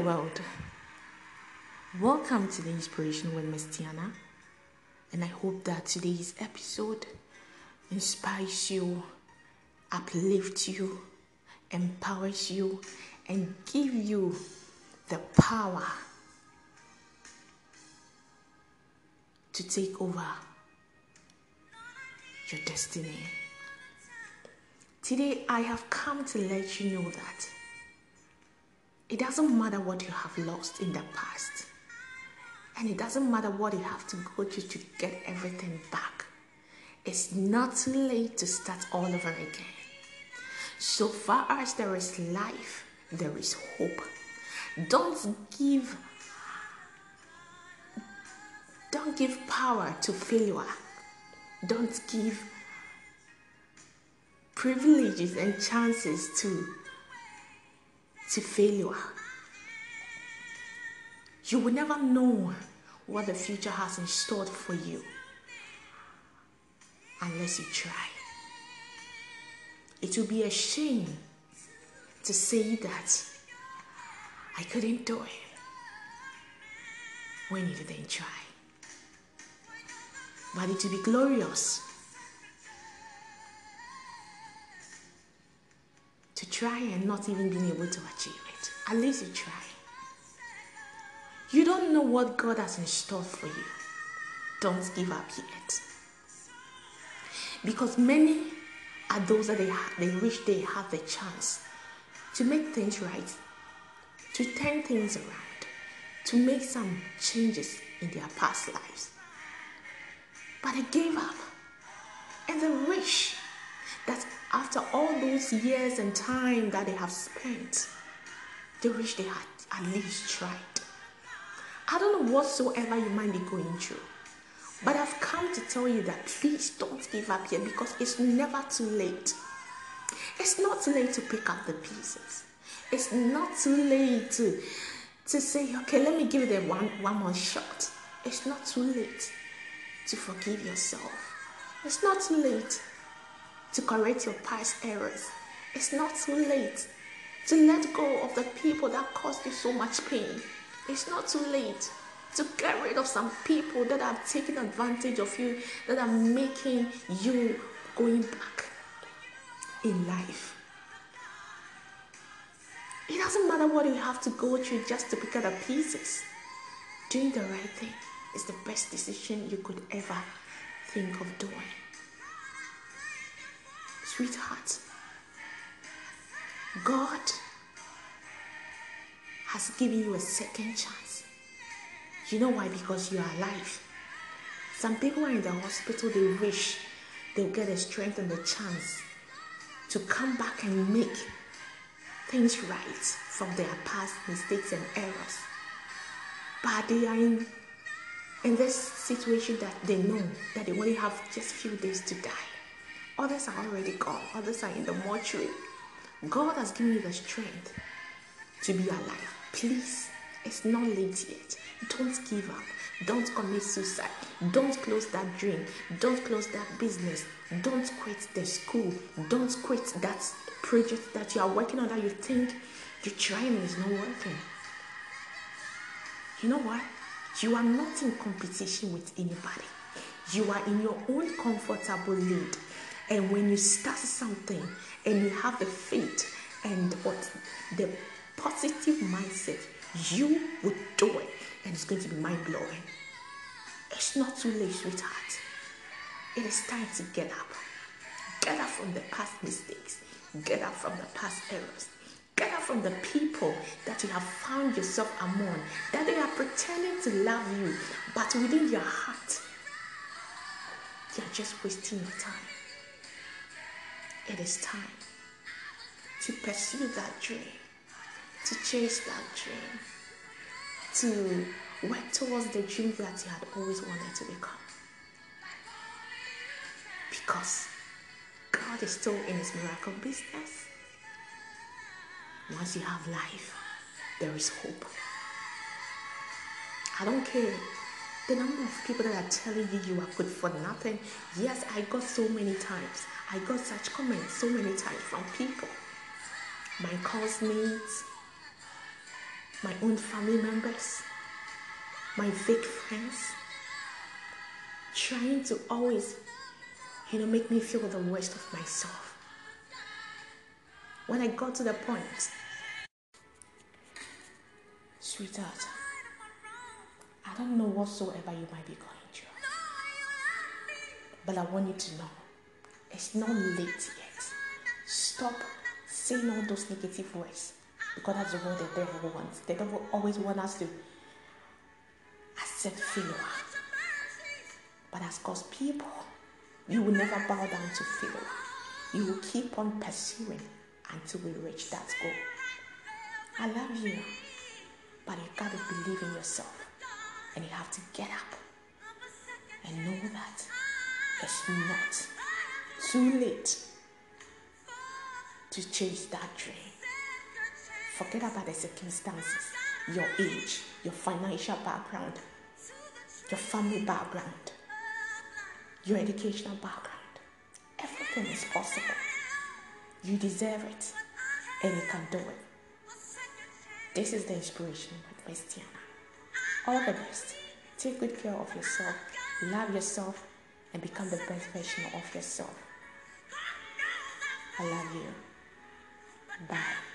World. Welcome to the Inspiration with Miss Tiana, and I hope that today's episode inspires you, uplifts you, empowers you, and give you the power to take over your destiny. Today, I have come to let you know that it doesn't matter what you have lost in the past, and it doesn't matter what you have to go through to get everything back. It's not too late to start all over again. So far as there is life, there is hope. Don't give don't give power to failure. Don't give privileges and chances to to failure. You will never know what the future has in store for you unless you try. It will be a shame to say that I couldn't do it when you didn't try. But it will be glorious try and not even being able to achieve it. At least you try. You don't know what God has in store for you. Don't give up yet. Because many are those that they, they wish they had the chance to make things right, to turn things around, to make some changes in their past lives. But they gave up. And they wish that after all those years and time that they have spent, they wish they had at least tried. I don't know whatsoever you might be going through, but I've come to tell you that please don't give up yet because it's never too late. It's not too late to pick up the pieces. It's not too late to, to say, okay, let me give them one, one more shot. It's not too late to forgive yourself. It's not too late to correct your past errors. It's not too late to let go of the people that caused you so much pain. It's not too late to get rid of some people that have taken advantage of you, that are making you going back in life. It doesn't matter what you have to go through just to pick up the pieces. Doing the right thing is the best decision you could ever think of doing. Sweetheart, God has given you a second chance. You know why? Because you are alive. Some people are in the hospital, they wish they'll get the strength and the chance to come back and make things right from their past mistakes and errors. But they are in, in this situation that they know that they only have just few days to die. Others are already gone, others are in the mortuary. God has given you the strength to be alive. Please, it's not late yet. Don't give up. Don't commit suicide. Don't close that dream. Don't close that business. Don't quit the school. Don't quit that project that you are working on that you think you're trying not working. You know what? You are not in competition with anybody. You are in your own comfortable lead. And when you start something and you have the faith and what the positive mindset, you will do it. And it's going to be mind blowing. It's not too late, sweetheart. It is time to get up. Get up from the past mistakes. Get up from the past errors. Get up from the people that you have found yourself among, that they are pretending to love you, but within your heart, they are just wasting your time. It is time to pursue that dream, to chase that dream, to work towards the dream that you had always wanted to become. Because God is still in His miracle business. Once you have life, there is hope. I don't care the number of people that are telling you you are good for nothing. Yes, I got so many times. I got such comments so many times from people, my classmates, my own family members, my fake friends, trying to always, you know, make me feel the worst of myself. When I got to the point, sweetheart, don't know whatsoever you might be going through, but I want you to know it's not late yet. Stop saying all those negative words because that's what the devil wants. The devil always wants us to accept failure. But as God's people, you will never bow down to failure. You will keep on pursuing until we reach that goal. I love you, but you gotta believe in yourself and you have to get up and know that it's not too late to chase that dream. Forget about the circumstances, your age, your financial background, your family background, your educational background. Everything is possible. You deserve it and you can do it. This is the inspiration with Christiana. All the best. Take good care of yourself, love yourself, and become the best version of yourself. I love you. Bye.